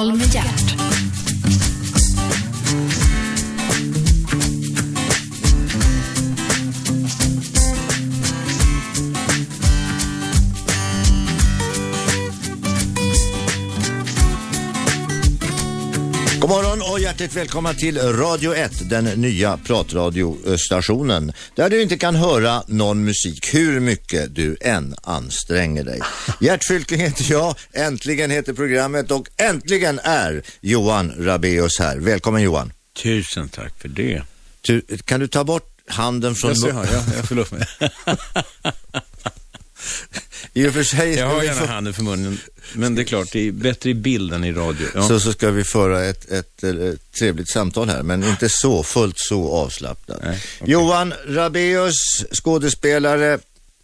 Samtal hjärtligt välkomna till Radio 1, den nya pratradiostationen. Där du inte kan höra någon musik hur mycket du än anstränger dig. Gert Fylking heter jag, äntligen heter programmet och äntligen är Johan Rabeus här. Välkommen Johan. Tusen tack för det. Kan du ta bort handen från... Jag, ser, ja, jag, förlåt mig. I och för sig... Jag har gärna handen för munnen, men det är klart, det är bättre i bild än i radio. Ja. Så, så ska vi föra ett, ett, ett, trevligt samtal här, men inte så, fullt så avslappnat. Nej, okej. Johan Rabeus, skådespelare,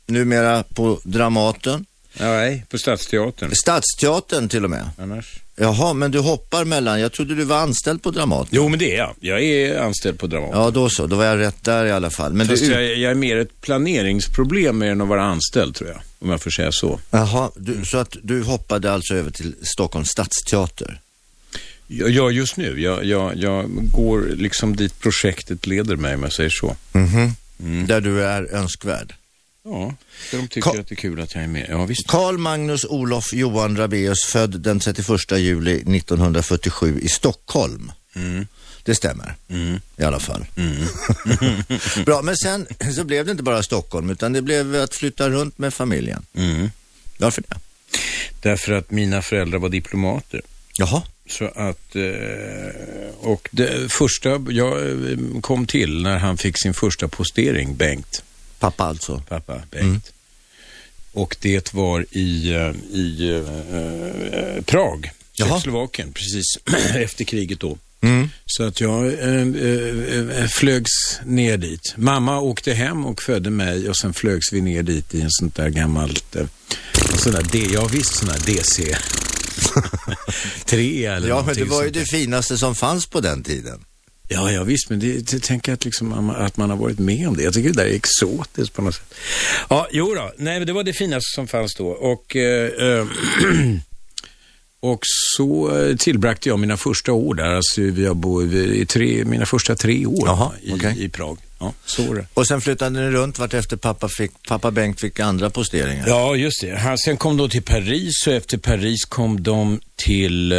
numera på Dramaten. Nej, på Stadsteatern. Stadsteatern till och med. Annars? Jaha, men du hoppar mellan. Jag trodde du var anställd på Dramaten. Jo, men det är jag. Jag är anställd på Dramaten. Ja, då så. Då var jag rätt där i alla fall. Men Fast du... jag, jag är mer ett planeringsproblem mer än att vara anställd, tror jag. Om jag får säga så. Jaha, du, så att du hoppade alltså över till Stockholms stadsteater? Ja, just nu. Jag, jag, jag går liksom dit projektet leder mig, om jag säger så. Mhm. Mm. Där du är önskvärd. Ja, de tycker Ka- att det är kul att jag är med. Ja, visst. Karl Magnus Olof Johan Rabeus, född den 31 juli 1947 i Stockholm. Mm. Det stämmer, Mm. i alla fall. Mm. Bra, men sen så blev det inte bara Stockholm, utan det blev att flytta runt med familjen. Mm. Varför det? Därför att mina föräldrar var diplomater. Jaha. Så att, eh, och det första jag eh, kom till när han fick sin första postering, Bengt, Pappa alltså. pappa Bengt. Mm. Och det var i, eh, i eh, eh, Prag. Tjeckoslovakien, precis efter kriget då. Mm. Så att jag eh, eh, flögs ner dit. Mamma åkte hem och födde mig och sen flögs vi ner dit i en sånt där gammalt, eh, sån där, D, ja visst sån där DC. 3 eller Ja, men det var ju det finaste som fanns på den tiden. Ja, ja visst, men det, det tänker jag att, liksom, att man har varit med om det. Jag tycker det där är exotiskt på något sätt. Ja, jo då. Nej, men det var det finaste som fanns då. Och, eh, eh och så eh, tillbragte jag mina första år där. Alltså, vi har bo, vi, i tre, mina första tre år Jaha, i, okej. i Prag. Ja, så var det. Och sen flyttade ni runt vart efter pappa, fick, pappa Bengt fick andra posteringar. Ja, just det. Han, sen kom de till Paris och efter Paris kom de till eh,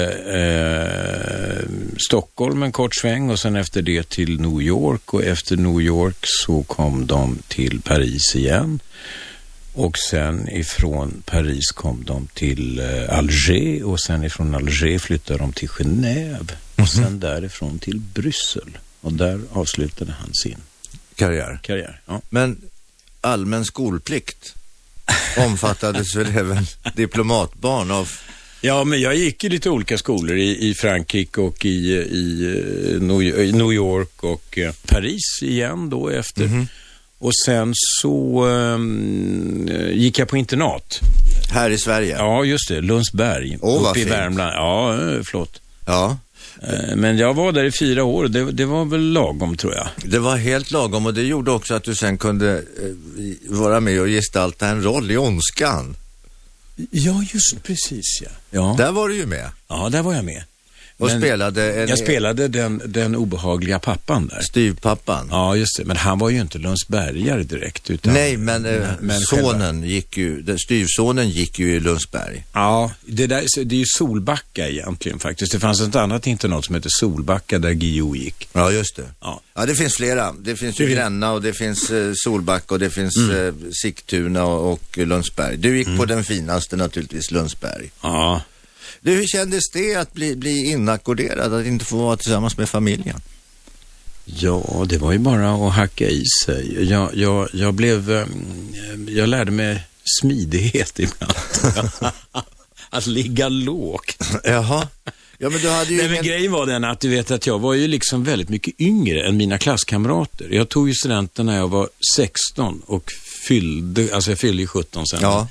Stockholm en kort sväng och sen efter det till New York och efter New York så kom de till Paris igen. Och sen ifrån Paris kom de till eh, Alger och sen ifrån Alger flyttade de till Genève och sen därifrån till Bryssel. Och där avslutade han sin Karriär. karriär. Ja. Men allmän skolplikt omfattades väl även diplomatbarn av... Ja, men jag gick i lite olika skolor i, i Frankrike och i, i, eh, New, York och eh, Paris igen då efter. Och sen så eh, gick jag på internat. Här i Sverige? Ja, just det. Lundsberg. Åh, uppe i fint. Värmland. Ja, eh, flott. Ja. Eh, Men jag var där i fyra år det, det var väl lagom tror jag. Det var helt lagom och det gjorde också att du sen kunde vara med och gestalta en roll i Ondskan. Ja, just precis ja. Ja, Där var du ju med ja, där var jag med. Och Men spelade en, Jag spelade den, den obehagliga pappan där. styvpappan. Ja, just det. Men han var ju inte Lundsbergare direkt. Utan, Nej, men, eh, men sonen gick ju, styvsonen gick ju i Lundsberg. Ja, det, där, det är ju Solbacka egentligen faktiskt. Det fanns ett annat internat som heter Solbacka där Guillou gick. Ja, just det. Ja. Ja, det finns flera. Det finns ju Gränna och det finns eh, Solbacka och det finns Mm. eh, Sigtuna och, och Lundsberg. Du gick på den finaste naturligtvis, Lundsberg. Ja. Du, hur kändes det att bli, bli inackorderad, att inte få vara tillsammans med familjen? Ja, det var ju bara att hacka i sig. Jag, jag, jag blev... eh, Jag lärde mig smidighet ibland. att ligga lågt. Jaha. Ja, men du hade ju Nej, men ingen... grejen var den att du vet att jag var ju liksom väldigt mycket yngre än mina klasskamrater. Jag tog ju studenten när jag var 16 och fyllde, alltså jag fyllde ju 17 sen. Ja.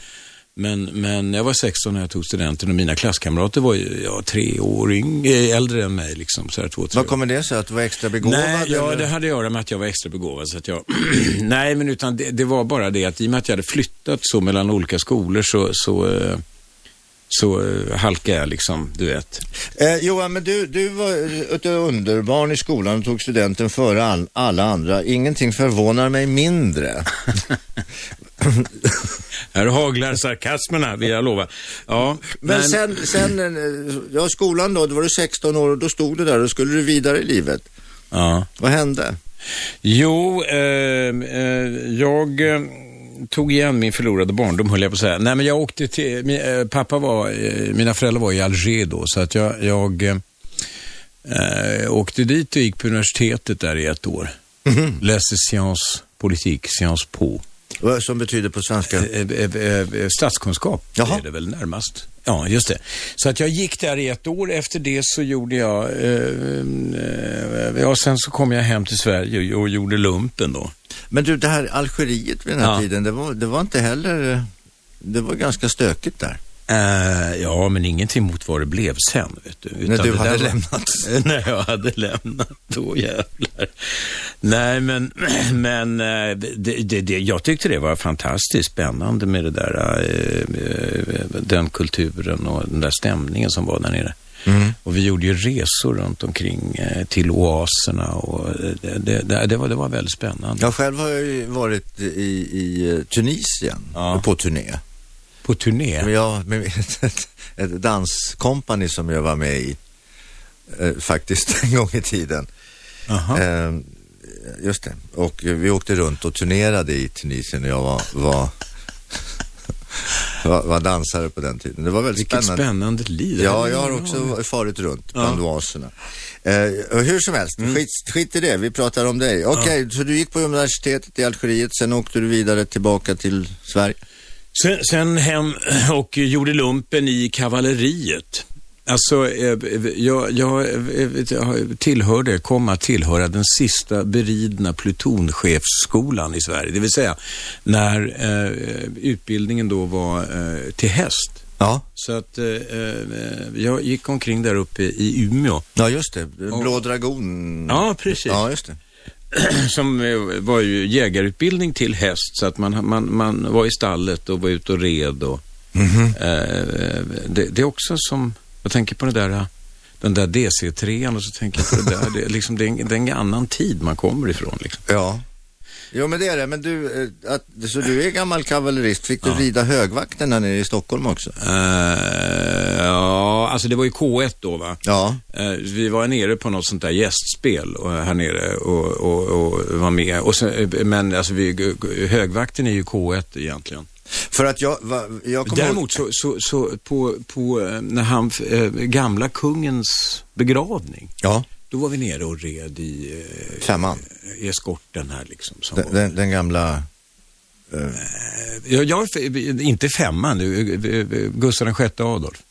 Men, men jag var 16 när jag tog studenten och mina klasskamrater var ju ja, tre år yngre, äldre än mig. Liksom, så här, två, Vad kommer det sig? Att du var extra begåvad? Nej, ja, det hade att göra med att jag var extra begåvad. Så att jag... Nej, men utan det, det var bara det att i och med att jag hade flyttat så mellan olika skolor så, så, eh, så eh, halkade jag liksom, du vet. Eh, Johan, men du, du var ett underbarn i skolan och tog studenten före all, alla andra. Ingenting förvånar mig mindre. Här haglar sarkasmerna, vill jag lova. Ja, men, men sen, sen, eh, ja skolan då, då var du 16 år och då stod du där och skulle du vidare i livet. Ja. Vad hände? Jo, eh, eh, jag eh, tog igen min förlorade barndom, höll jag på att säga. Nej, men jag åkte till, min, eh, pappa var, eh, mina föräldrar var i Alger då, så att jag, jag åkte dit och gick på universitetet där i ett år. Mm -hmm. Läste science politik, science po. Som betyder på svenska? Statskunskap Jaha. är det väl närmast. Ja, just det. Så att jag gick där i ett år. Efter det så gjorde jag, eh, ja sen så kom jag hem till Sverige och gjorde lumpen då. Men du, det här Algeriet vid den här ja. tiden, det var, det var inte heller, det var ganska stökigt där. Uh, ja, men ingenting mot vad det blev sen. Vet du. Utan när du hade var... lämnat? när jag hade lämnat, då jävlar. Nej, men, men eh, det, det, det, jag tyckte det var fantastiskt spännande med det där, uh, den kulturen och den där stämningen som var där nere. Mm. Och vi gjorde ju resor runt omkring eh, till oaserna och det, det, det, var, det var väldigt spännande. Jag själv har ju varit i, i Tunisien ja. på turné. På turné? Ja, med ett, ett danskompani som jag var med i eh, faktiskt en gång i tiden. Eh, just det. Och vi åkte runt och turnerade i Tunisien och jag var, var var, var dansare på den tiden. Det var väldigt Vilket spännande. spännande liv. Ja, jag har också farit runt bland ja. oaserna. Eh, hur som helst, mm. skit, skit i det, vi pratar om dig. Okej, okay, ja. så du gick på universitetet i Algeriet, sen åkte du vidare tillbaka till Sverige? Sen, sen hem och gjorde lumpen i kavalleriet. Alltså, eh, jag, jag, jag tillhörde, kom att tillhöra den sista beridna plutonchefsskolan i Sverige. Det vill säga när eh, utbildningen då var eh, till häst. Ja. Så att eh, eh jag gick omkring där uppe i Umeå. Ja, just det. Blå och, dragon. Ja, precis. Ja, just det. som var ju jägarutbildning till häst så att man, man, man var i stallet och var ute och red och mm -hmm. eh, det, det, är också som jag tänker på det där, den där DC3 och så tänker jag på det där. Det liksom, det är, en, det är en annan tid man kommer ifrån. Liksom. Ja. Jo, men det är det. Men du, eh, att, så du är gammal kavallerist. Fick du ja. rida högvakten där nere i Stockholm också? Uh, ja, alltså det var ju K1 då va? Ja. Uh, vi var nere på något sånt där gästspel och, här nere och, och, och var med. Och sen, men alltså vi, högvakten är ju K1 egentligen. För att jag, jag Däremot så, så, så, på, på eh, när han, gamla kungens begravning. Ja. Då var vi nere och red i, Femman. i eskorten här liksom. Den, den, den, gamla... Jag, jag, inte femman, Gustav VI Adolf.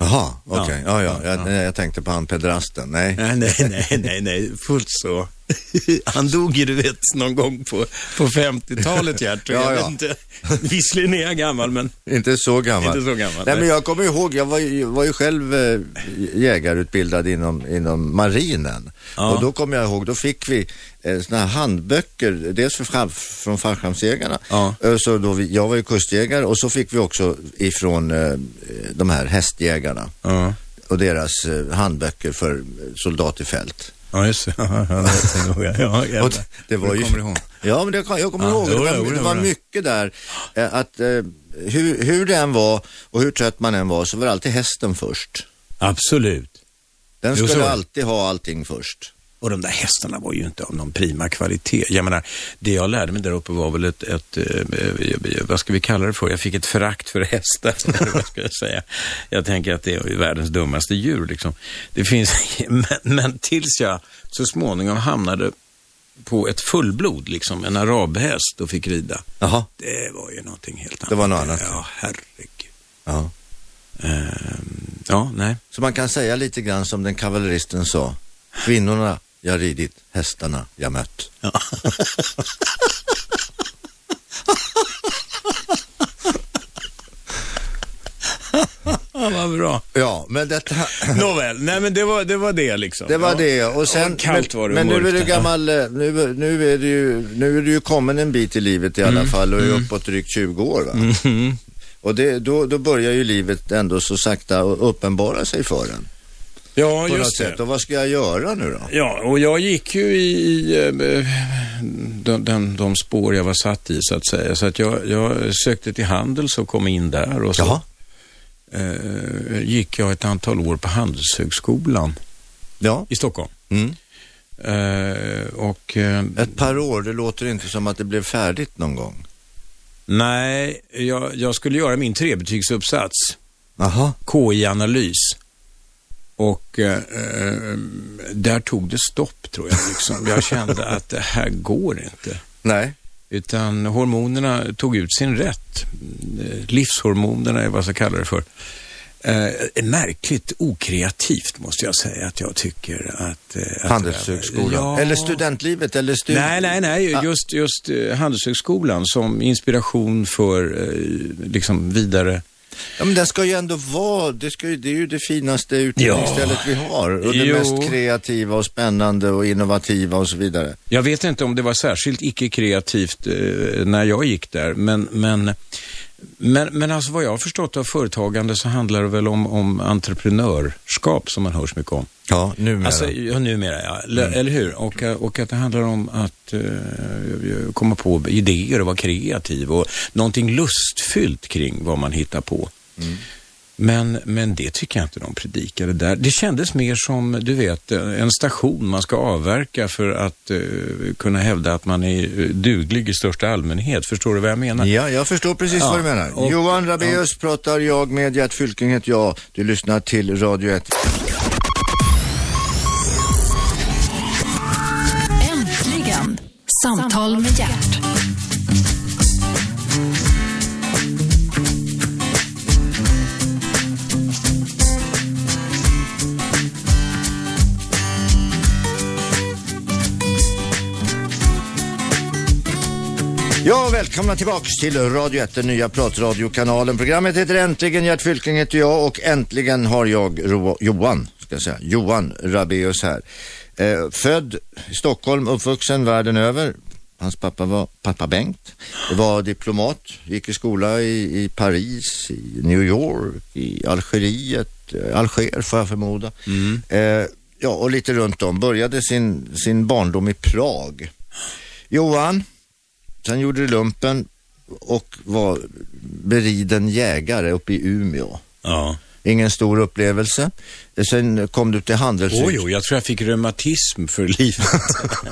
Jaha, okej. Okay. Ja, ja, ja. Jag, jag, tänkte på han pedrasten. Nej. nej, nej, nej, nej, fullt så. Han dog ju, du vet, någon gång på, på 50-talet, Gert. ja, ja. Inte, visserligen är jag gammal, men... Inte så gammal. Inte så gammal. Nej, men jag kommer ihåg, jag var ju, var ju själv äh, jägarutbildad inom, inom marinen. Ja. Och då kommer jag ihåg, då fick vi eh, såna här handböcker, dels för, från fallskärmsjägarna. Ja. Eh, så då vi, jag var ju kustjägare och så fick vi också ifrån eh, de här hästjägarna. Ja. Och deras eh, handböcker för soldat i fält. Ja, just det. Ja, ja, det var ju... ihåg. Ja, men det, jag kommer ja, ihåg. Det var, det var mycket där. Eh, att eh, hur, hur det än var och hur trött man än var så var det alltid hästen först. Absolut. Den skulle alltid ha allting först. Och de där hästarna var ju inte av någon prima kvalitet. Jag menar, det jag lärde mig där uppe var väl ett, ett eh, vad ska vi kalla det för? Jag fick ett förakt för hästar, vad ska jag säga. Jag tänker att det är världens dummaste djur liksom. Det finns, men, men tills jag så småningom hamnade på ett fullblod, liksom en arabhäst och fick rida. Jaha. Det var ju någonting helt annat. Det var något annat? Ja, herregud. Ja. Uh, ja, nej. Så man kan säga lite grann som den kavalleristen sa. Kvinnorna jag ridit, hästarna jag mött. Ja. Vad bra. Ja, men detta... Nåväl, nej men det var det, var det liksom. Det var ja. det och sen... Och kallt var det Men, men nu är du gammal, eh, nu, nu, är du ju, nu är du ju kommen en bit i livet i alla mm. fall och är mm. uppåt drygt 20 år va? Mm. Och det, då, då börjar ju livet ändå så sakta uppenbara sig för en. Ja, På just det. Och vad ska jag göra nu då? Ja, och jag gick ju i, eh, de, de, de spår jag var satt i så att säga. Så att jag, jag sökte till Handels och kom in där och så Jaha. eh, gick jag ett antal år på Handelshögskolan Ja. i Stockholm. Mm. Eh, och eh, Ett par år, det låter inte som att det blev färdigt någon gång. nej, jag, jag skulle göra min trebetygsuppsats. KI-analys. Och eh, eh, där tog det stopp tror jag. Liksom. Jag kände att det här går inte. Nej. Utan hormonerna tog ut sin rätt. Livshormonerna är vad jag ska kalla det för. Eh, märkligt okreativt måste jag säga att jag tycker att... Eh, Handelshögskolan. Ja. Eller studentlivet eller studi- Nej, nej, nej. Ah. Just, just eh, Handelshögskolan som inspiration för eh, liksom vidare... Ja, men den ska ju ändå vara, det, ska ju, det är ju det finaste utbildningsstället vi har. Och det Jo. mest kreativa och spännande och innovativa och så vidare. Jag vet inte om det var särskilt icke-kreativt eh, när jag gick där, men, men, men, men alltså vad jag har förstått av företagande så handlar det väl om, om entreprenörskap som man hör så mycket om. Ja, numera. Alltså, ja, numera, ja. Eller, Mm. eller hur? Och, och att det handlar om att eh, komma på idéer och vara kreativ och någonting lustfyllt kring vad man hittar på. Mm. Men, men det tycker jag inte de predikade där. Det kändes mer som, du vet, en station man ska avverka för att eh, kunna hävda att man är eh, duglig i största allmänhet. Förstår du vad jag menar? Ja, jag förstår precis Ja, vad du menar. och- Johan Rabaeus pratar jag med, Gert Fylking heter jag. Du lyssnar till Radio 1. Äntligen! Samtal med hjärt. Ja, välkomna tillbaks till Radio 1, den nya pratradiokanalen. Programmet heter Äntligen, Gert Fylking heter jag och äntligen har jag Ro- Johan, ska jag säga, Johan Rabaeus här. Eh, född i Stockholm, uppvuxen världen över. Hans pappa var pappa Bengt, var diplomat, gick i skola i, i Paris, i New York, i Algeriet, eh, Alger får jag förmoda. Eh, ja, och lite runt om. Började sin, sin barndom i Prag. Johan, Sen gjorde du lumpen och var beriden jägare uppe i Umeå. Ja. Ingen stor upplevelse. Sen kom du till Handelshus. Oj, oj, jag tror jag fick reumatism för livet.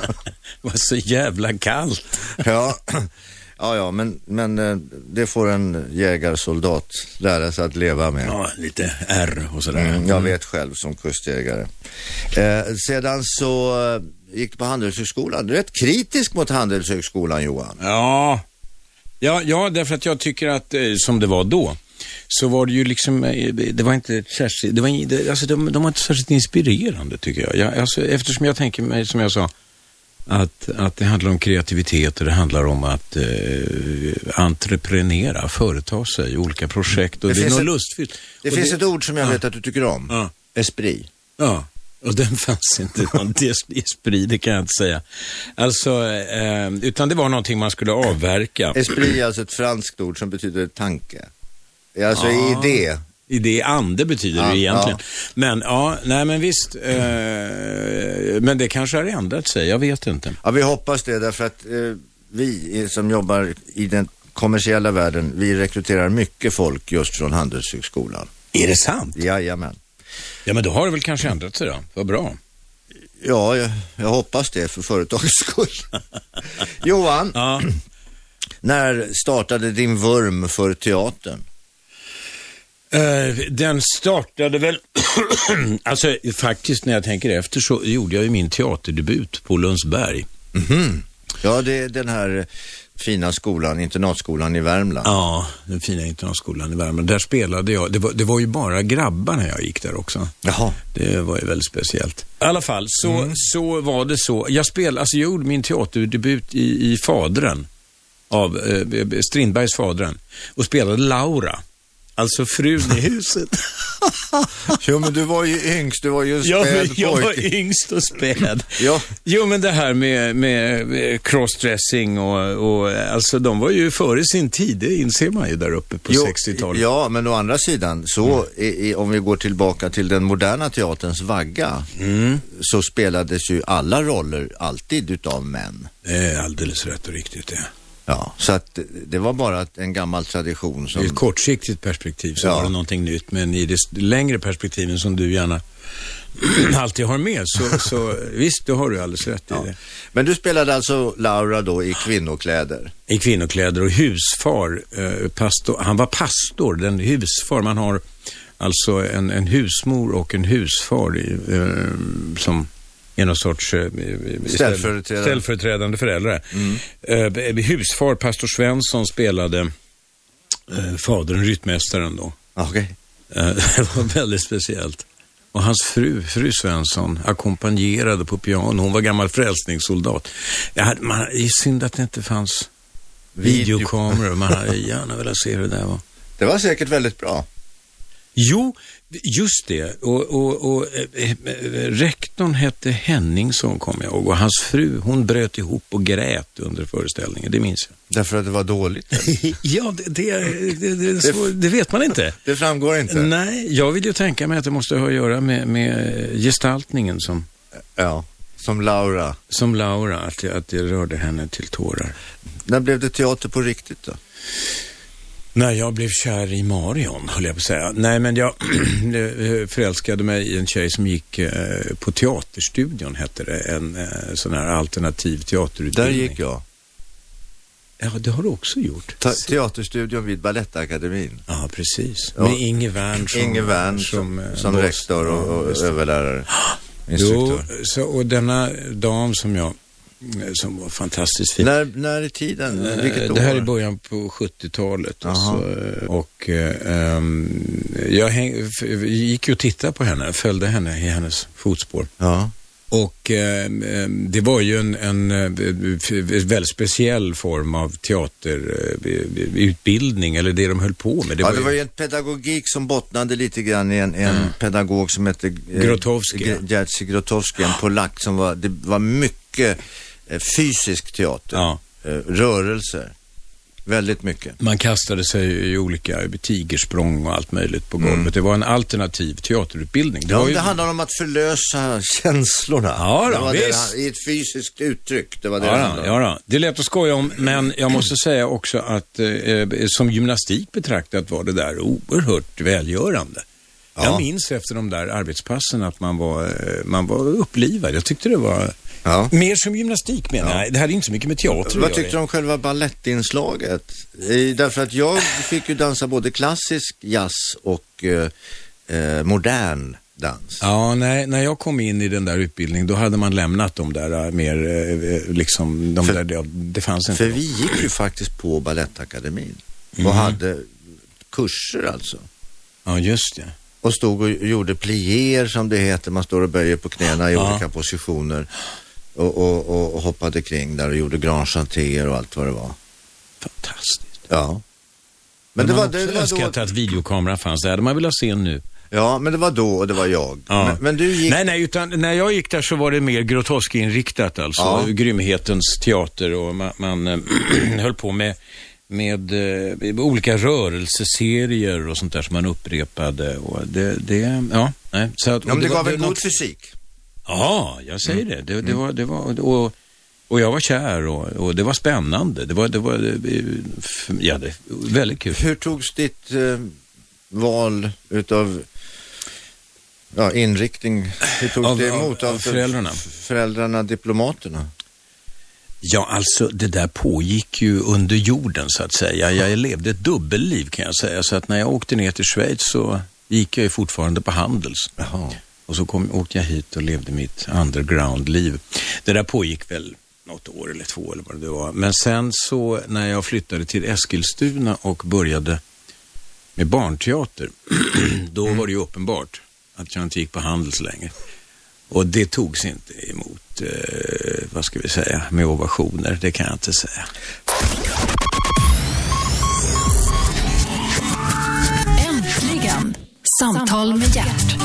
det var så jävla kallt. Ja, ja, ja men, men eh, det får en jägarsoldat lära sig att leva med. Ja, lite R och sådär. Mm, jag vet själv som kustjägare. Eh, sedan så eh, gick du på Handelshögskolan. Du är rätt kritisk mot Handelshögskolan Johan. Ja. Ja, ja, därför att jag tycker att, eh, som det var då, så var det ju liksom, eh, det var inte särskilt, det var, det, alltså de, de var inte särskilt inspirerande tycker jag. jag alltså, eftersom jag tänker mig, som jag sa, att, att det handlar om kreativitet och det handlar om att eh, entreprenera, företa sig olika projekt och Det det, är finns något ett- lustfyllt. Det Och finns ett ord som jag ja. vet att du tycker om. Ja. Esprit. Ja, och den fanns inte esprit, det kan jag inte säga. Alltså, eh, utan det var någonting man skulle avverka. Esprit är alltså ett franskt ord som betyder tanke. Alltså Ja. idé. Idé, ande betyder Ja, det egentligen. ja. Men ja, nej men visst. Eh, men det kanske har ändrat sig, jag vet inte. Ja, vi hoppas det därför att eh, vi som jobbar i den kommersiella världen, vi rekryterar mycket folk just från Handelshögskolan. Är det sant? Jajamän. Ja, men då har det väl kanske ändrat sig då. Vad bra. Ja, jag, jag hoppas det för företagets skull. Johan, Ja. när startade din vurm för teatern? Eh, den startade väl, alltså faktiskt när jag tänker efter så gjorde jag ju min teaterdebut på Lundsberg. Ja, det är den här fina skolan, internatskolan i Värmland. Ja, den fina internatskolan i Värmland. Där spelade jag. Det var, det var ju bara grabbar när jag gick där också. Jaha. Det var ju väldigt speciellt. I alla fall, så, Mm. så var det så. Jag spelade, alltså jag gjorde min teaterdebut i, i Fadren. Av eh, Strindbergs Fadren. Och spelade Laura. Alltså frun i huset. jo, men du var ju yngst, du var ju Ja, späd men jag var pojke. yngst och späd. Ja. Jo, men det här med, med, med crossdressing och, och alltså de var ju före sin tid, det inser man ju där uppe på Jo, 60-talet. Ja, men å andra sidan, så Mm. i, i, om vi går tillbaka till den moderna teaterns vagga, Mm. så spelades ju alla roller alltid utav män. Det är alldeles rätt och riktigt det. Ja, så att det- var bara en gammal tradition I som... ett kortsiktigt perspektiv så Ja. var det någonting nytt, men i det längre perspektiven som du gärna alltid har med, så, så visst, då har du alldeles rätt i det. Men du spelade alltså Laura då i kvinnokläder? I kvinnokläder och husfar, eh, pastor, han var pastor, den husfar, man har alltså en, en husmor och en husfar i, eh, som är någon sorts eh, Ställföreträdare. ställföreträdande föräldrar. Eh, husfar, pastor Svensson, spelade eh, fadern, ryttmästaren då. Okej. Eh, Det var väldigt speciellt. Och hans fru, fru Svensson, ackompanjerade på piano. Hon var gammal frälsningssoldat. Jag hade, man, det är synd att det inte fanns Video. videokameror. Man hade gärna velat se hur det där var. Det var säkert väldigt bra. Jo, just det. Och, och, och eh, eh, rektorn hette Henningsson, kommer jag ihåg. Och hans fru, hon bröt ihop och grät under föreställningen. Det minns jag. Därför att det var dåligt. ja, det, det, det, så, det vet man inte. Det framgår inte. Nej, jag vill ju tänka mig att det måste ha att göra med, med gestaltningen som, Ja, som Laura. som Laura, att, det- att det rörde henne till tårar. När blev det teater på riktigt då? När jag blev kär i Marion, höll jag på att säga. Nej, men jag eh, förälskade mig i en tjej som gick eh, på Teaterstudion, hette det. En eh, sån här alternativ Där teaterutbildning. gick jag. Ja, det har du också gjort. Ta teaterstudion vid Balettakademin. Ja, precis. Ja. Med Inge Wern som, Inge Wern som, som boss. rektor och, och överlärare. Jo, så, och denna dam som jag, som var fantastiskt fin. När, när i tiden? Eh, Vilket år? Det här är början på 70-talet. Jaha. Alltså, och ehm, jag häng, gick och tittade på henne, följde henne i hennes fotspår. Ja. Och eh, det var ju en, en f- väldigt speciell form av teaterutbildning, eller det de höll på med. Det ja, var det ju- var ju en pedagogik som bottnade lite grann i en, en pedagog som hette eh, Grotowski. Jerzy Grotowski, en polack som var, det var mycket fysisk teater. Ja. Eh, rörelser. Väldigt mycket. Man kastade sig i olika tigersprång och allt möjligt på golvet. Det var en alternativ teaterutbildning. Det Ja, ju... det handlar om att förlösa känslorna. Ja då, det var det, visst. I ett fysiskt uttryck. Det var det det Ja, handlade då, ja då. Det är lätt att skoja om, men jag måste säga också att eh, som gymnastik betraktat var det där oerhört välgörande. Ja. Jag minns efter de där arbetspassen att man var, eh, man var upplivad. Jag tyckte det var Ja. mer som gymnastik menar jag. Det hade inte så mycket med teater Vad tyckte du om själva ballettinslaget? Därför att jag fick ju dansa både klassisk jazz och eh, eh, modern dans. Ja, nej, när jag kom in i den där utbildningen, då hade man lämnat de där eh, mer, eh, liksom, de För- där, det, det fanns inte. För vi gick ju faktiskt på Balettakademin och Mm. hade kurser alltså. Ja, just det. Och stod och gjorde plier som det heter, man står och böjer på knäna i Ja. olika positioner. Och, och, och, hoppade kring där och gjorde grand chantéer och allt vad det var. Fantastiskt. Ja. Men det man var, också det var önskat då, att videokameran fanns. Det hade man velat se nu. ja, men det var då och det var jag. Ja. Men, men du gick, Nej, nej, utan när jag gick där så var det mer Grotowski-inriktat alltså. Ja. Grymhetens teater och man, man eh, höll på med, med eh, olika rörelseserier och sånt där som man upprepade. Och det, det, ja, nej. Så att, ja, men det var- gav en var god något- fysik. Ja, jag säger det. Det, det, var, det var, och, och jag var kär och, och det var spännande. Det var, det var eh, ja, det, väldigt kul. Hur togs ditt eh, val utav ja, inriktning, hur togs Av- det av- emot av föräldrarna? f- föräldrarna, diplomaterna? Ja, alltså det där pågick ju under jorden så att säga. Jag levde ett dubbelliv kan jag säga. Så att när jag åkte ner till Schweiz så gick jag ju fortfarande på Handels. Jaha. Och så kom, åkte jag hit och levde mitt underground-liv. Det där pågick väl något år eller två eller vad det var. Men sen så när jag flyttade till Eskilstuna och började med barnteater, då var det ju uppenbart att jag inte gick på Handels längre. Och det togs inte emot, eh, vad ska vi säga, med ovationer, det kan jag inte säga. Äntligen! Samtal med hjärt.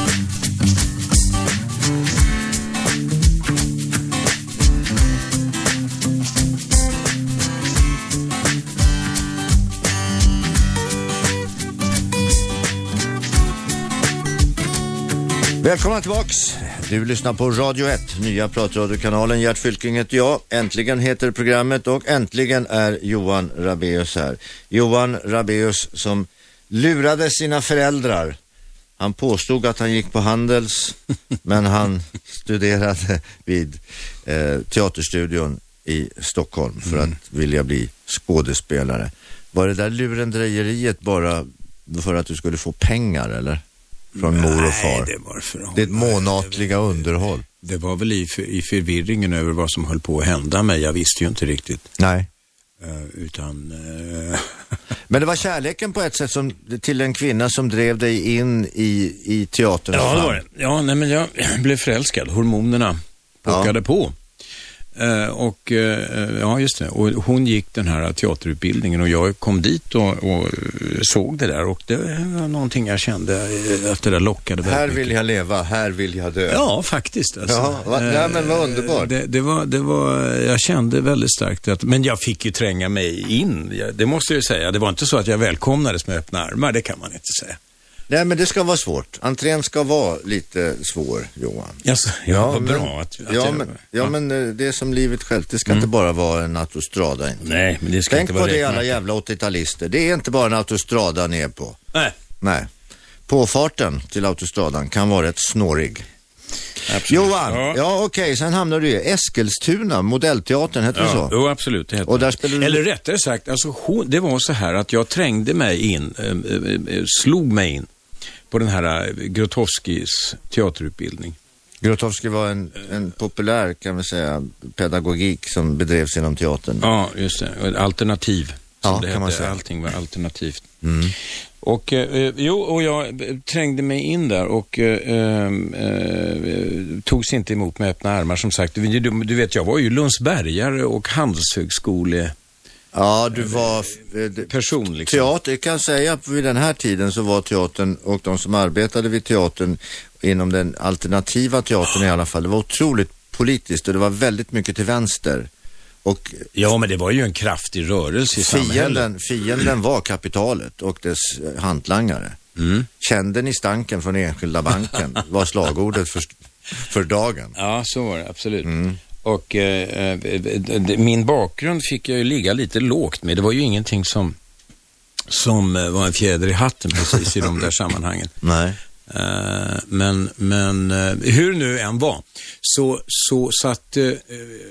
Välkomna tillbaks. Du lyssnar på Radio 1, nya pratradiokanalen. Gert Fylking heter jag. Äntligen heter programmet och äntligen är Johan Rabeus här. Johan Rabeus som lurade sina föräldrar. Han påstod att han gick på Handels, men han studerade vid eh, Teaterstudion i Stockholm för att vilja bli skådespelare. Var det där lurendrejeriet bara för att du skulle få pengar eller? Från mor och far? Nej, det var för Det är ett månatliga underhåll. Det var väl i, i förvirringen över vad som höll på att hända mig. Jag visste ju inte riktigt. Nej. eh, utan... eh, Men det var kärleken på ett sätt som, till en kvinna som drev dig in i, i teaterns Ja, det var det. Ja, nej, men jag blev förälskad. Hormonerna pockade på. Eh, och eh, ja, just det. Och hon gick den här teaterutbildningen och jag kom dit och, och såg det där och det var någonting jag kände eh, att det där lockade väldigt Här mycket. vill jag leva, här vill jag dö. Ja, faktiskt. Alltså. Ja, va- ja, men vad underbart. Det, det, var, det var, jag kände väldigt starkt att, men jag fick ju tränga mig in. Det måste jag ju säga. Det var inte så att jag välkomnades med öppna armar, det kan man inte säga. Nej, men det ska vara svårt. Entrén ska vara lite svår, Johan. Yes, ja, vad men, bra att, att ja, jag, men, ja, men eh, det är som livet självt. Det ska inte bara vara en autostrada. Inte. Nej, men det ska Tänk inte på vara det rätt alla märke. jävla 80-talister. Det är inte bara en autostrada ni är på. Nej, Nej. Påfarten till autostradan kan vara rätt snårig. absolut. Johan, Ja. ja, okej, sen hamnar du i Eskilstuna, modellteatern, heter det Ja, så? jo, absolut. Det heter Och där det. spelar du- Eller rättare sagt, alltså, hon, det var så här att jag trängde mig in, äh, äh, äh, slog mig in på den här äh, Grotowskis teaterutbildning. Grotowski var en, en populär, kan vi säga, pedagogik som bedrevs inom teatern. Ja, just det. Alternativ. Ja, det kan man säga. Allting var alternativt. Mm. Och, eh, jo, och jag eh, trängde mig in där och eh, eh, togs inte emot med öppna armar som sagt. Du, du, du vet, jag var ju Lundsbergare och handelshögskole Ja, du var... person liksom. Teater, jag kan säga att vid den här tiden så var teatern och de som arbetade vid teatern inom den alternativa teatern i alla fall, det var otroligt politiskt och det var väldigt mycket till vänster. Och Ja, men det var ju en kraftig rörelse i samhället. fienden, fienden var kapitalet och dess eh, hantlangare. Mm. Kände ni stanken från enskilda banken var slagordet för, för dagen. Ja, så var det absolut. Mm. Och eh, eh, d- min bakgrund fick jag ju ligga lite lågt med. Det var ju ingenting som, som eh, var en fjäder i hatten precis i de där sammanhangen. Nej. Eh, men men eh, hur nu än var, så, så satt eh,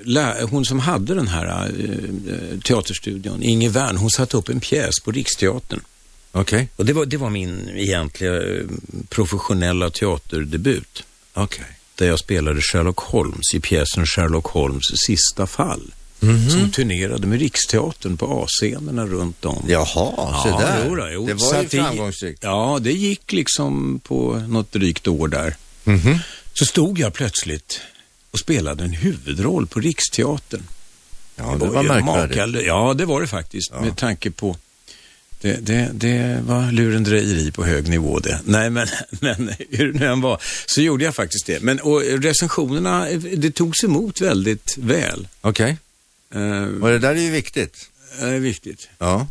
lä- hon som hade den här eh, teaterstudion, Inge Wern, hon satte upp en pjäs på Riksteatern. Okej. Och det var, det var min egentliga eh, professionella teaterdebut. Okej. Där jag spelade Sherlock Holmes i pjäsen Sherlock Holmes sista fall. Mhm. Som turnerade med Riksteatern på A-scenerna runt om. Jaha, så där. jo jo. Det Så var ju att det- framgångsrikt. Ja, det gick liksom på något drygt år där. Mhm. Så stod jag plötsligt och spelade en huvudroll på Riksteatern. Ja, det var ju märkvärdigt. Ja, det var det faktiskt. Med tanke på det, det, det var lurendrejeri på hög nivå det. Nej, men, men hur det nu än var så gjorde jag faktiskt det. Men och recensionerna, det togs emot väldigt väl. Okej. Eh, Och det där är ju viktigt. det är viktigt. Ja.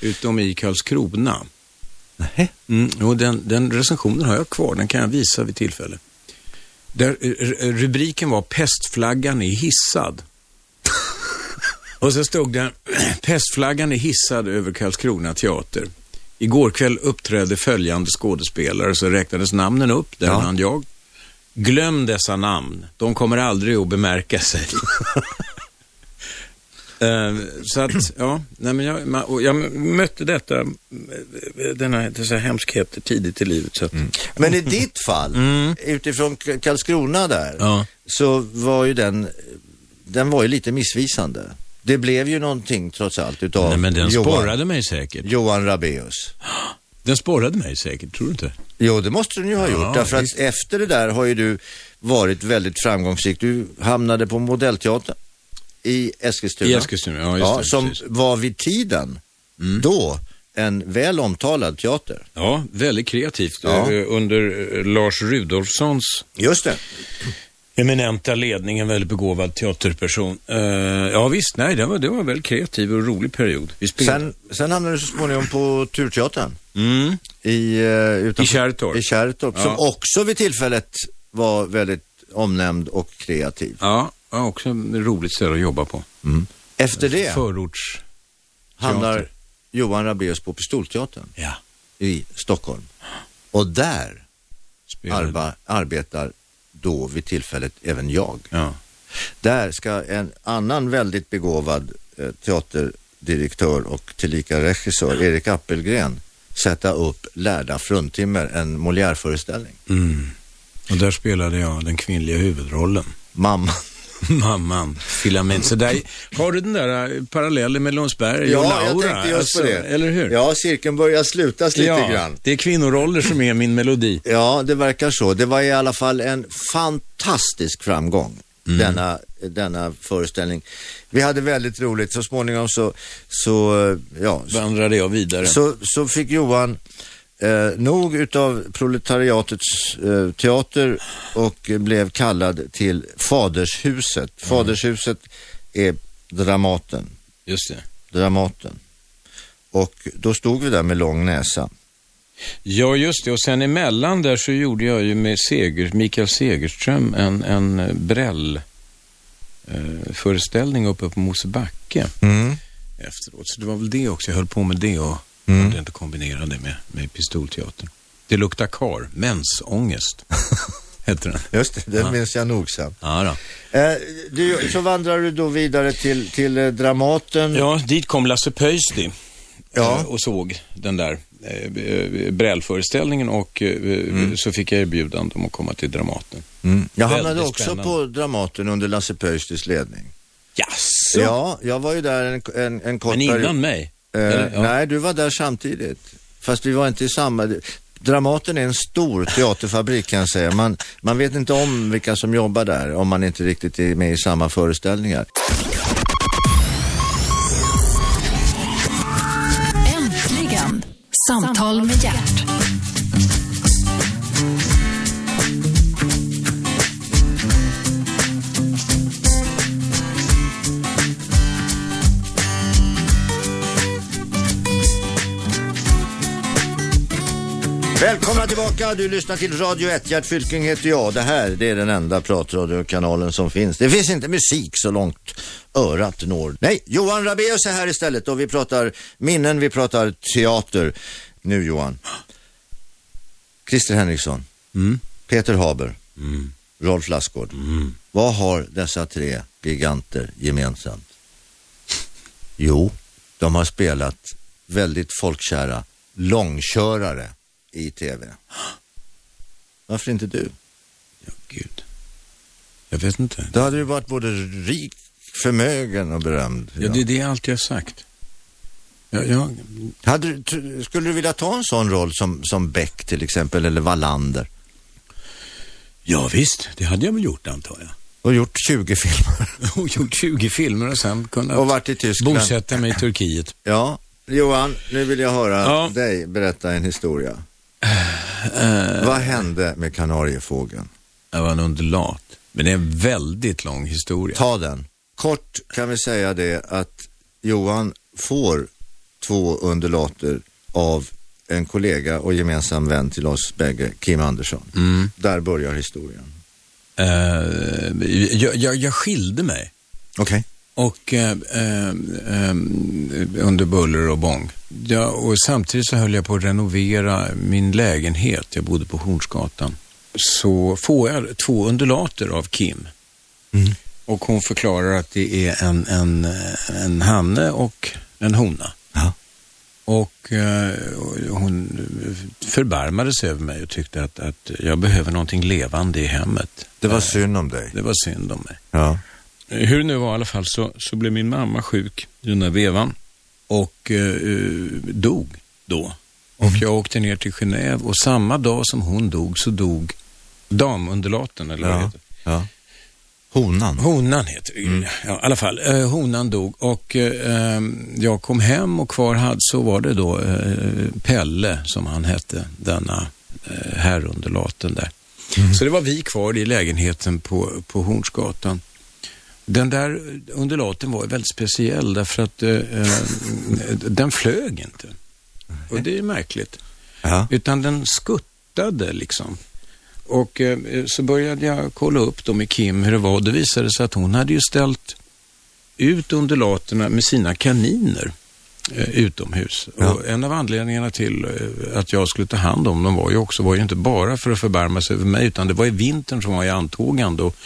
Utom i Karlskrona. Nej. Mm, och den, den recensionen har jag kvar, den kan jag visa vid tillfälle. Där, rubriken var Pestflaggan är hissad. och så stod det Pestflaggan är hissad över Karlskrona teater. Igår kväll uppträdde följande skådespelare, så räknades namnen upp, där Ja. han jag. Glöm dessa namn, de kommer aldrig att bemärka sig. Eh, så att, ja, nej men jag, jag mötte detta, denna, dessa hemskheter tidigt i livet. Så att, Men i ditt fall, utifrån K- Karlskrona där, Mm. Ja. så var ju den, den var ju lite missvisande. Det blev ju någonting trots allt utav nej, men den Johan, sporrade mig säkert. Johan Rabeus. Den sporrade mig säkert, tror du inte? Jo, det måste den ju ha Ja, gjort. Därför visst. att efter det där har ju du varit väldigt framgångsrik. Du hamnade på modellteatern i Eskilstuna. I Eskilstuna, ja, just ja, det, Som precis. var vid tiden, då, en väl omtalad teater. Ja, väldigt kreativt. Ja. Eh, Under eh, Lars Rudolfssons Just det. Eminenta ledning, en väldigt begåvad teaterperson. Eh, ja visst, nej, det var, det var en väldigt kreativ och rolig period. Sen, sen hamnade du så småningom på Turteatern Mm. i, uh, utanför, I Kärrtorp. i Kärrtorp Ja. som också vid tillfället var väldigt omnämnd och kreativ. Ja, ja, också ett roligt ställe att jobba på. Efter det Förorts... hamnar. Johan Rabaeus på Pistolteatern Ja. i Stockholm. Och där spelade- arba, arbetar då vid tillfället även jag. Ja. Där ska en annan väldigt begåvad eh, teaterdirektör och tillika regissör, Erik Appelgren, sätta upp Lärda fruntimmer, en Molière-föreställning. Mm. Och där spelade jag den kvinnliga huvudrollen. Mamma. Mamman, filament. Så där har du den där eh, parallellen med Lundsberg och Ja, jag Laura. tänkte just på alltså, det. Eller hur? Ja, cirkeln börjar slutas lite Ja, grann. det är kvinnoroller som är min melodi. Ja, det verkar så. Det var i alla fall en fantastisk framgång, Mm. denna, denna föreställning. Vi hade väldigt roligt. Så småningom så, så, eh, ja, Vandrade jag vidare. så, så fick Johan eh, nog utav proletariatets eh, teater och blev kallad till Fadershuset. Fadershuset är Dramaten. Just det. Dramaten. Och då stod vi där med lång näsa. Ja, just det. Och sen emellan där så gjorde jag ju med Seger, Mikael Segerström en, en eh, Brell eh, föreställning uppe på Mosebacke efteråt. Så det var väl det också. Jag höll på med det och Mm. hade inte kombinerat det med, med pistolteatern. Det luktar kar. Mensångest heter den. Just det, den Ja. minns jag nogsamt. Ja, då. Eh, du, så vandrar du då vidare till, till eh, Dramaten. ja, dit kom Lasse Pöysti Ja. eh, och såg den där eh, Brell-föreställningen och eh, Mm. så fick jag erbjudande om att komma till Dramaten. Mm. Jag hamnade också spännande. på Dramaten under Lasse Pöystis ledning. Jaså? Ja, jag var ju där en, en, en kort Men innan period. mig? Eh, Eller? Ja. Nej, du var där samtidigt. Fast vi var inte i samma... Dramaten är en stor teaterfabrik kan jag säga. Man, man vet inte om vilka som jobbar där om man inte riktigt är med i samma föreställningar. Äntligen! Samtal med hjärt. Välkomna tillbaka, du lyssnar till Radio 1. Gert Fylking heter jag. Det här det är den enda pratradiokanalen som finns. Det finns inte musik så långt örat når. Nej, Johan Rabaeus är här istället och vi pratar minnen, vi pratar teater. Nu Johan. Christer Henriksson, Mm. Peter Haber, Mm. Rolf Lassgård. Mm. Vad har dessa tre giganter gemensamt? Jo, de har spelat väldigt folkkära långkörare i tv. Varför inte du? Ja, gud. Jag vet inte. Då hade du varit både rik, förmögen och berömd. Ja, det är det jag har sagt. Ja, ja, Hade, skulle du vilja ta en sån roll som, som Beck till exempel, eller Wallander? ja, visst. Det hade jag väl gjort, antar jag. Och gjort 20 filmer. Och gjort 20 filmer och sen kunnat Och varit i Tyskland. bosätta mig i Turkiet. Ja, Johan, nu vill jag höra Ja. dig berätta en historia. Vad hände med kanariefågeln? Jag var en undulat. Men det är en väldigt lång historia. Ta den. Kort kan vi säga det att Johan får två undulater av en kollega och gemensam vän till oss bägge, Kim Andersson. Mm. Där börjar historien. Eh, jag, jag, jag skilde mig. Okej. Och eh, eh, eh, under buller och bång. Ja, och samtidigt så höll jag på att renovera min lägenhet. Jag bodde på Hornsgatan. Så får jag två undulater av Kim. Mm. Och hon förklarar att det är en, en, en hanne och en hona. Ja. Och eh, hon sig över mig och tyckte att, att jag behöver någonting levande i hemmet. Det var Eh, synd om dig. det var synd om mig. Ja. Hur det nu var i alla fall så, så blev min mamma sjuk i den där vevan och eh, eh, dog då. Och jag åkte ner till Genève och samma dag som hon dog så dog damundulaten eller vad det Ja. heter. ja. Honan? Honan heter det. Mm. Ja, i alla fall. Eh, honan dog och eh, jag kom hem och kvar hade, så var det då eh, Pelle, som han hette, denna eh, herrundulaten där. Mm. Så det var vi kvar i lägenheten på, på Hornsgatan. Den där undulaten var väldigt speciell därför att eh, eh den flög inte. Och det är märkligt. Ja. Utan den skuttade liksom. Och eh, så började jag kolla upp då med Kim hur det var. Det visade sig att hon hade ju ställt ut undulaterna med sina kaniner utomhus. Ja. Och en av anledningarna till eh, att jag skulle ta hand om dem var ju också, var ju inte bara för att förbarma sig över mig, utan det var i vintern som var i antågande och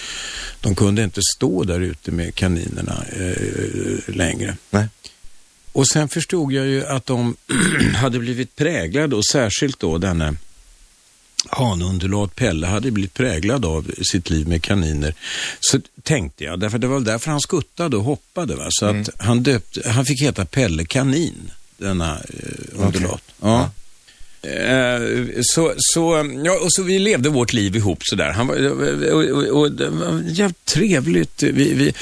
de kunde inte stå där ute med kaninerna eh, längre. Nej. Och sen förstod jag ju att de hade blivit präglade och särskilt då denne hanunderlat Pelle hade blivit präglad av sitt liv med kaniner. Så tänkte jag, därför det var därför han skuttade och hoppade. Va? Så mm. att han, döpte, han fick heta Pelle Kanin, denna eh, underlat. Okay. Ja. Uh, så, så, ja, och så vi levde vårt liv ihop sådär. Han var, och, och, och, det var jävligt trevligt. Vi, vi,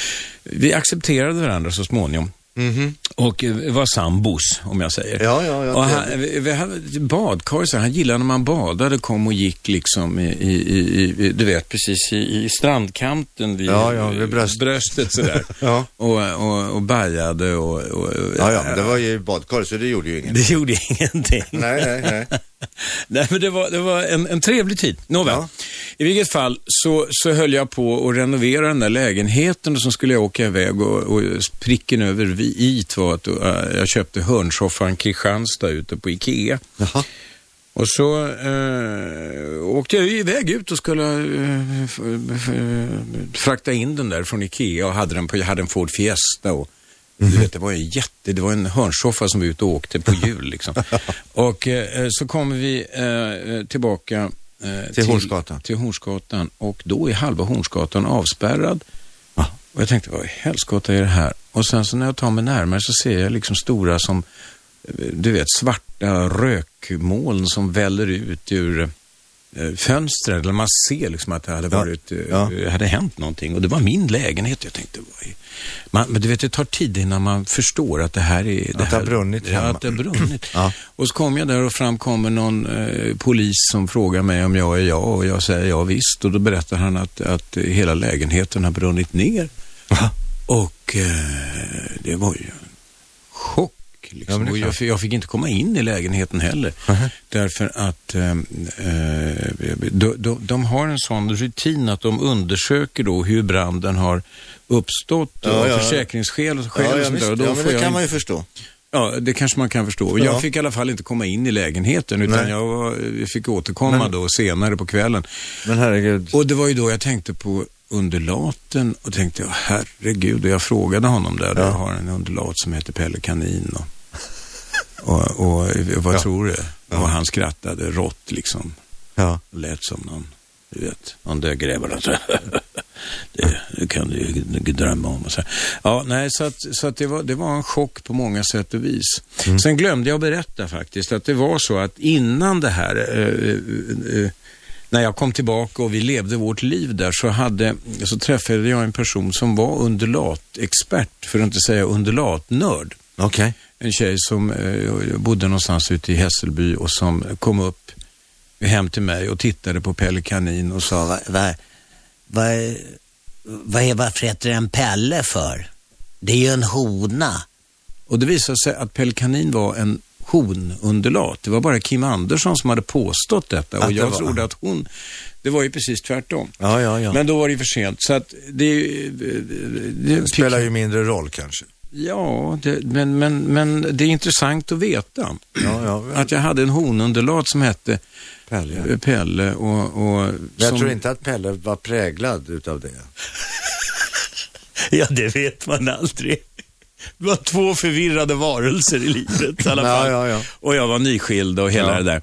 vi accepterade varandra så småningom. Mm -hmm. Och eh, var sambos, om jag säger. Ja, ja, ja. Och han, vi hade badkar, så han gillade när man badade, kom och gick liksom i, i, i du vet, precis i, i strandkanten vid, ja, ja, vid bröst. bröstet sådär. ja. och, och, och bajade och, och... Ja, ja, men det var ju badkar, så det gjorde ju ingenting. Det gjorde ingenting. nej, nej, nej. Nej, men det var, det var en, en trevlig tid. Nåväl. Ja. I vilket fall så, så höll jag på att renovera den där lägenheten och så skulle jag åka iväg och, och pricken över i var att uh, jag köpte hörnsoffan Kristianstad ute på Ikea. Jaha. Och så uh, åkte jag iväg ut och skulle uh, frakta in den där från Ikea och hade den på, jag hade en Ford Fiesta och Mm. Du vet, det var en jätte, det var en hörnsoffa som var ute och åkte på hjul liksom. och eh, så kommer vi eh, tillbaka eh, till, Hornsgatan. till Hornsgatan och då är halva Hornsgatan avspärrad. Ah. Och jag tänkte, vad i helskotta är det här? Och sen så när jag tar mig närmare så ser jag liksom stora som, eh, du vet, svarta rökmoln som väller ut ur Eh, fönstren, eller man ser liksom att det hade, varit, eh, ja. hade hänt någonting. Och det var min lägenhet. Jag tänkte, man, men du vet, det tar tid innan man förstår att det här är... Det att det har brunnit ja, hemma. att det har brunnit. ja. Och så kom jag där och fram kommer någon eh, polis som frågar mig om jag är jag och jag säger ja visst. Och då berättar han att, att hela lägenheten har brunnit ner. Ja. Och eh, det var ju en chock Liksom. Ja, och jag, jag, fick inte komma in i lägenheten heller. Uh -huh. Därför att eh, de, de, de, har en sån rutin att de undersöker då hur branden har uppstått ja, och ja. försäkringsskäl och, skäl ja, och sånt där. Och då ja, men det kan jag... man ju förstå. Ja, det kanske man kan förstå. Jag fick i alla fall inte komma in i lägenheten utan jag, jag, fick återkomma men... då senare på kvällen. Men herregud. Och det var ju då jag tänkte på undulaten och tänkte, herregud, och jag frågade honom där, ja. jag har en undulat som heter Pelle Kanin. Och, och, och, vad ja. tror du? Ja. Och han skrattade rått liksom. Ja. Lät som någon, du vet, någon där grävare. det, det kan du ju drömma om. Och så. Ja, nej, så, att, så att det, var, det var en chock på många sätt och vis. Mm. Sen glömde jag berätta faktiskt att det var så att innan det här eh, eh, när jag kom tillbaka och vi levde vårt liv där så, hade, så träffade jag en person som var undulatexpert, för att inte säga undulatnörd. Okay en tjej som eh, bodde någonstans ute i Hässelby och som kom upp hem till mig och tittade på Pelle Kanin och sa, vad, vad, vad, vad är, varför heter den Pelle för? Det är ju en hona. Och det visade sig att Pelle Kanin var en honunderlat. Det var bara Kim Andersson som hade påstått detta och jag trodde att hon, det var ju precis tvärtom. Ja, ja, ja. Men då var det för sent. Så att det, det, det spelar ju mindre roll kanske. Ja, det, men, men, men det är intressant att veta. Ja, ja. Att jag hade en honunderlat som hette Pelle. Pelle och, och jag som... tror inte att Pelle var präglad utav det. ja, det vet man aldrig. Det var två förvirrade varelser i livet i alla fall. Ja, ja, ja. Och jag var nyskild och hela det där.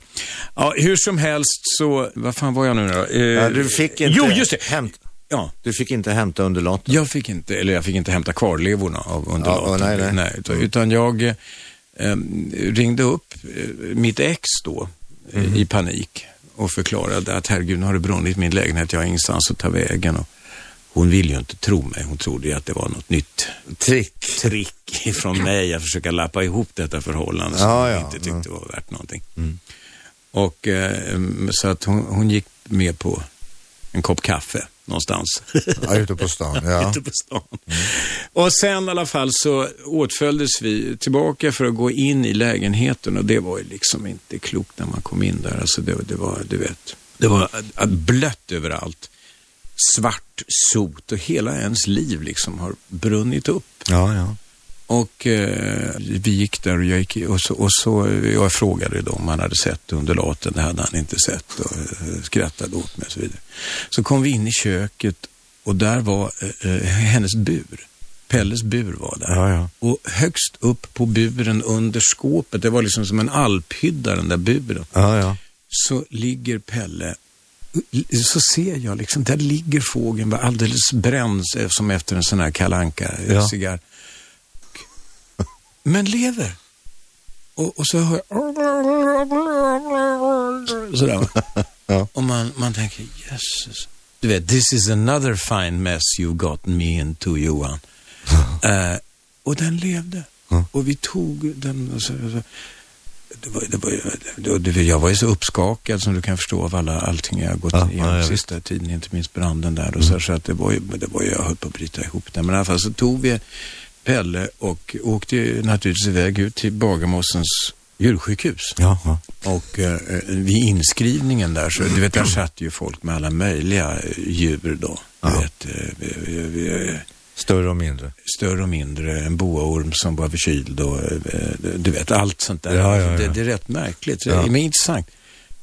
Ja, hur som helst så, vad fan var jag nu då? Eh, du fick inte jo, just det. Hämt, Ja. Du fick inte hämta underlaten? Jag fick inte, eller jag fick inte hämta kvarlevorna av underlaten. Ja, nej, nej. nej utan, utan jag eh, ringde upp eh, mitt ex då mm. i panik och förklarade att herregud, nu har det brunnit min lägenhet, jag har ingenstans att ta vägen. Och hon ville ju inte tro mig. Hon trodde ju att det var något nytt Trick. trick ifrån mig att försöka lappa ihop detta förhållande som Ja, hon ja, inte tyckte ja. var värt någonting. Och eh, så att hon, hon gick med på en kopp kaffe någonstans. Ja, ute på stan. Ja. ute på stan. Och sen i alla fall så åtföljdes vi tillbaka för att gå in i lägenheten och det var ju liksom inte klokt när man kom in där. Alltså det, det var, du vet, det var blött överallt. Svart sot och hela ens liv liksom har brunnit upp. Ja, ja. Och eh, vi gick där och jag, gick, och så, och så jag frågade då om han hade sett undulaten. Det hade han inte sett och eh, skrattade åt mig och så vidare. Så kom vi in i köket och där var eh, eh, hennes bur. Pelles bur var där. Ja, ja. Och högst upp på buren under skåpet, det var liksom som en alphydda den där buren, Ja, så ligger Pelle så ser jag liksom, där ligger fågeln alldeles bränd eh, som efter en sån här kalanka cigarr. Men lever. Och, och så hör jag sådär. Ja. Och man, man tänker, jösses. Du vet, this is another fine mess you've gotten me into Johan. Eh, och den levde. Ja. Och vi tog den och så, så, det var, det var, det, det, jag var ju så uppskakad som du kan förstå av alla, allting jag har gått Ja, igenom ja, sista tiden, inte minst branden där. Och så, så att det var ju, det var ju, jag höll på att bryta ihop där. Men i alla fall så tog vi Pelle och åkte naturligtvis iväg ut till Bagarmossens djursjukhus. Ja, ja. Och eh, vid inskrivningen där, så du vet, där satt ju folk med alla möjliga djur då. Du Ja. vet, eh, eh, eh, Större och mindre. större och mindre, en boaorm som var förkyld och eh, du vet, allt sånt där. Ja, ja. Det, det är rätt märkligt. Men intressant.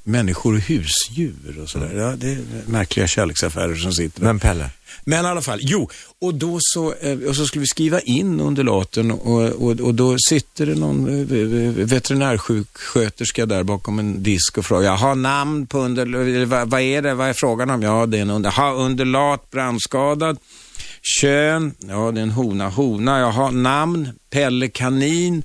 Människor och husdjur och sådär. Ja, det är märkliga kärleksaffärer som sitter där. Men Pelle? Men i alla fall, jo, och då så, eh, och så skulle vi skriva in undulaten och, och, och då sitter det någon eh, veterinärsjuksköterska där bakom en disk och frågar, jaha, namn på under, vad, vad är det, vad är frågan om? Ja, det är en under, jaha, undulat, brandskadad. Kön, ja det är en hona, hona, jaha, namn, Pelle Kanin.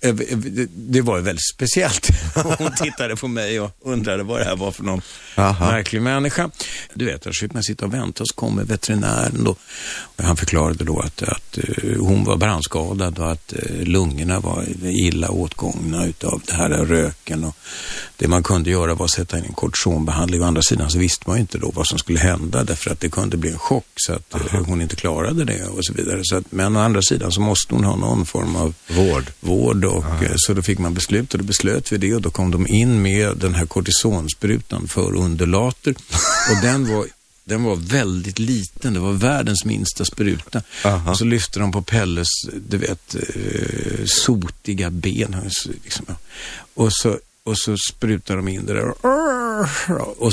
Eh, det- Det var ju väldigt speciellt. Hon tittade på mig och undrade vad det här var för någon Aha. märklig människa. Du vet, där slipper man sitta och vänta och så kommer veterinären då. Han förklarade då att, att eh, hon var brandskadad och att eh, lungorna var illa åtgångna utav det här röken. Och det man kunde göra var att sätta in en kortisonbehandling. Å andra sidan så visste man ju inte då vad som skulle hända därför att det kunde bli en chock så att eh, hon inte klarade det och så vidare. Så att, men å andra sidan så måste hon ha någon form av Vård. vård och eh, så då fick man beslut och då beslöt vi det och då kom de in med den här kortisonsprutan för undulater och den var den var väldigt liten, det var världens minsta spruta. Aha. Och så lyfte de på Pelles, du vet, eh, sotiga ben. S- Liksom, och, så, och så sprutade de in det där. Och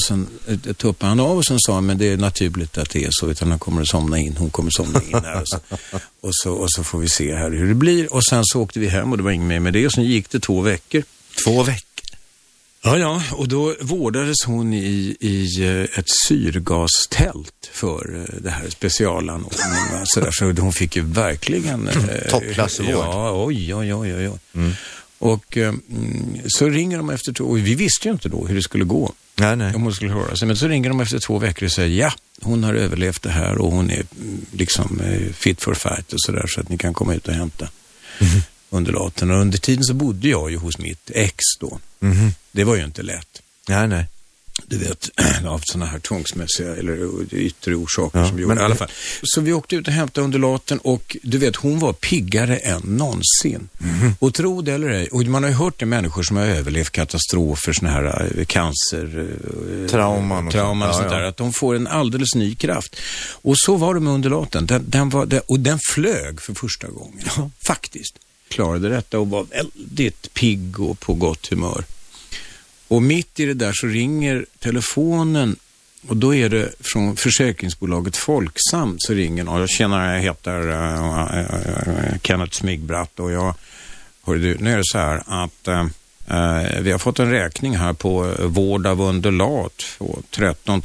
sen eh, tuppade han av och sen sa han, men det är naturligt att det är så, utan han kommer att somna in, hon kommer att somna in här. Och så, och så, och så får vi se här hur det blir. Och sen så åkte vi hem och det var inget mer med det. Och sen gick det två veckor. Två veckor. Ja, ja, och då vårdades hon i, i eh, ett syrgastält för eh, det här specialanordningen. Så, där, så hon fick ju verkligen... eh, Toppklassvård. Ja, oj, oj, oj, oj. oj. Och eh, mm, så ringer de efter två, och vi visste ju inte då hur det skulle gå. Nej, nej. Om hon skulle höra sig. Men så ringer de efter två veckor och säger ja, hon har överlevt det här och hon är mm, liksom eh, fit for fight och sådär så att ni kan komma ut och hämta undulaten. Och under tiden så bodde jag ju hos mitt ex då. Mhm. Det var ju inte lätt. Nej, nej. Du vet, av sådana här tvångsmässiga eller yttre orsaker Ja, som gjorde. men- I alla fall. Så vi åkte ut och hämtade undulaten och du vet, hon var piggare än någonsin. Mhm. Och tro det eller ej, och man har ju hört det människor som har överlevt katastrofer, sådana här eh, cancer, eh, Trauman och trauman och sånt. sånt Ja, där, ja. att de får en alldeles ny kraft. Och så var det med undulaten. Den, den var, den, och den flög för första gången. Faktiskt. Klarade detta och var väldigt pigg och på gott humör. Och mitt i det där så ringer telefonen och då är det från försäkringsbolaget Folksam så ringer någon. Jag känner, jag heter uh, uh, Kenneth Smigbratt och jag, hör du, nu är det så här att uh, vi har fått en räkning här på vård av undulat på 13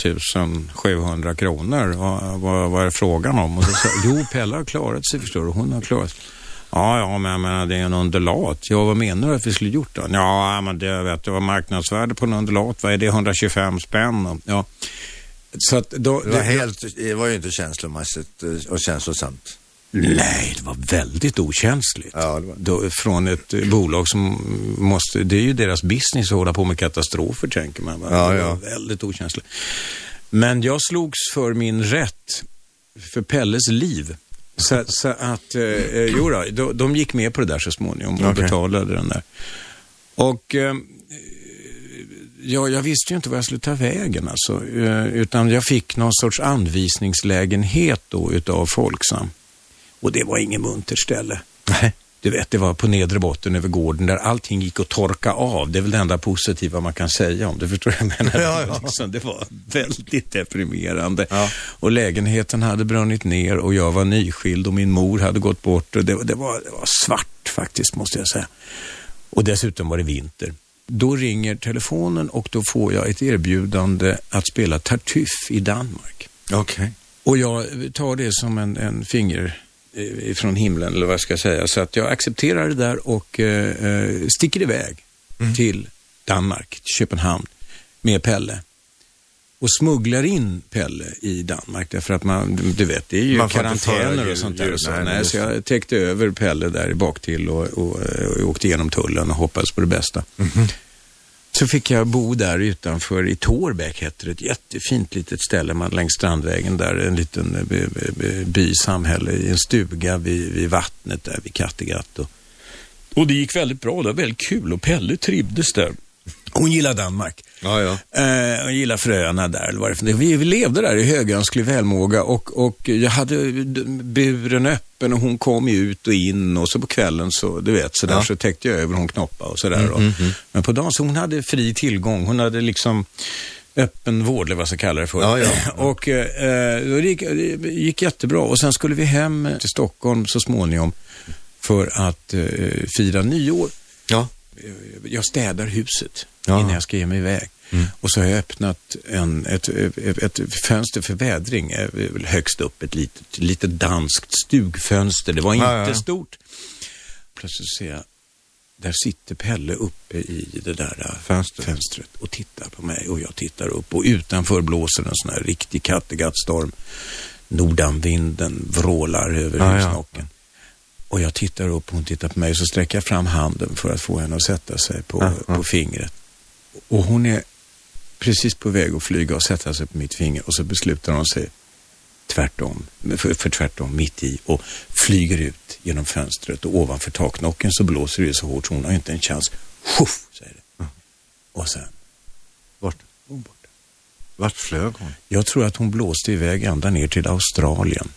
700 kronor. Vad, vad, vad är frågan om? Och då sa jag, jo, Pella har klarat sig förstår du. Hon har klarat sig. Ja, ja, men jag menar, det är en undulat. Ja, vad menar du att vi skulle gjort då? Ja, men det vet du, vad marknadsvärde på en undulat, vad är det, 125 spänn? Ja. Så att då, Det var, helt, det var ju inte känslomässigt eh, och känslosamt. Nej, det var väldigt okänsligt. Ja, det var- Då, från ett bolag som måste, det är ju deras business att hålla på med katastrofer, tänker man. Va? Ja, Det ja. var väldigt okänsligt. Men jag slogs för min rätt, för Pelles liv. Så, så att, eh, eh, jo då, de, de gick med på det där så småningom och Okej. betalade den där. Och eh, ja, jag visste ju inte vad jag skulle ta vägen alltså. Eh, utan jag fick någon sorts anvisningslägenhet då utav Folksam. Och det var ingen muntert ställe. Nej. Du vet, det var på nedre botten över gården där allting gick att torka av. Det är väl det enda positiva man kan säga om det. Förstår jag menar? Ja, ja. Liksom, det var väldigt deprimerande. Ja. Och lägenheten hade brunnit ner och jag var nyskild och min mor hade gått bort. Och det, det, var, det var svart faktiskt, måste jag säga. Och dessutom var det vinter. Då ringer telefonen och då får jag ett erbjudande att spela Tartuffe i Danmark. Okej. Och jag tar det som en, en finger eh, från himlen, eller vad jag ska säga. Så att jag accepterar det där och eh, eh, sticker iväg till Danmark, till Köpenhamn, med Pelle. Och smugglar in Pelle i Danmark därför att man, du vet, det är ju karantäner och sånt där. Och så. nej, så jag täckte över Pelle där i bak till och, och, och åkte igenom tullen och hoppades på det bästa. Så fick jag bo där utanför, i Tårbäck hette det, ett jättefint litet ställe man, längs Strandvägen där, en liten eh, by, by, by, samhälle i en stuga vid, vid vattnet där vid Kattegatt. Och, och det gick väldigt bra, det var väldigt kul och Pelle trivdes där. Hon gillar Danmark. Ja, ja. Eh, och gillar fröna där. Eller vad det vi, vi levde där i högönsklig välmåga och, och jag hade buren öppen och hon kom ju ut och in och så på kvällen så, du vet, så där Ja. så täckte jag över hon knoppa och sådär. och- Men på dagen så hon hade fri tillgång. Hon hade liksom öppen vård, eller vad jag ska kalla det för. Ja, ja. och eh, det, gick, det gick jättebra. Och sen skulle vi hem till Stockholm så småniment för att eh, fira nyår Ja. Jag städar huset Ja. innan jag ska ge mig iväg. Och så har jag öppnat en, ett, ett, ett fönster för vädring, eh, högst upp, ett litet, litet danskt stugfönster. Det var inte Ja, ja, stort. Plötsligt ser jag, där sitter Pelle uppe i det där eh, Fönstret. fönstret och tittar på mig och jag tittar upp och utanför blåser en sån här riktig Kattegattstorm. Nordanvinden vrålar över ja. husnocken. Och jag tittar upp och hon tittar på mig så sträcker jag fram handen för att få henne att sätta sig på, ja. på fingret. Och hon är precis på väg att flyga och sätta sig på mitt finger och så beslutar hon sig tvärtom, för, för tvärtom, mitt i och flyger ut genom fönstret och ovanför taknocken så blåser det så hårt så hon har inte en chans. Shuff, säger det. Och sen, Bort. hon borta. Vart flög hon? Jag tror att hon blåste iväg ända ner till Australien.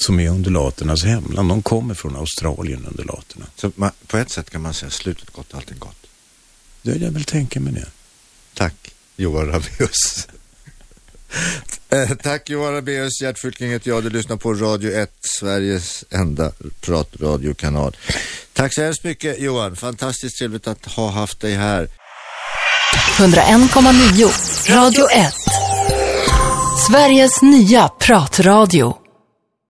Som är undulaternas hemland. De kommer från Australien, undulaterna. Så man, på ett sätt kan man säga slutet gott, allting gott. Det jag väl tänka mig det. Tack Johan Rabaeus. eh, tack Johan Rabaeus, Gert Fylking heter jag. Du lyssnar på Radio 1, Sveriges enda pratradiokanal. Tack så hemskt mycket Johan, fantastiskt trevligt att ha haft dig här. 101,9 Radio 1. Sveriges nya pratradio.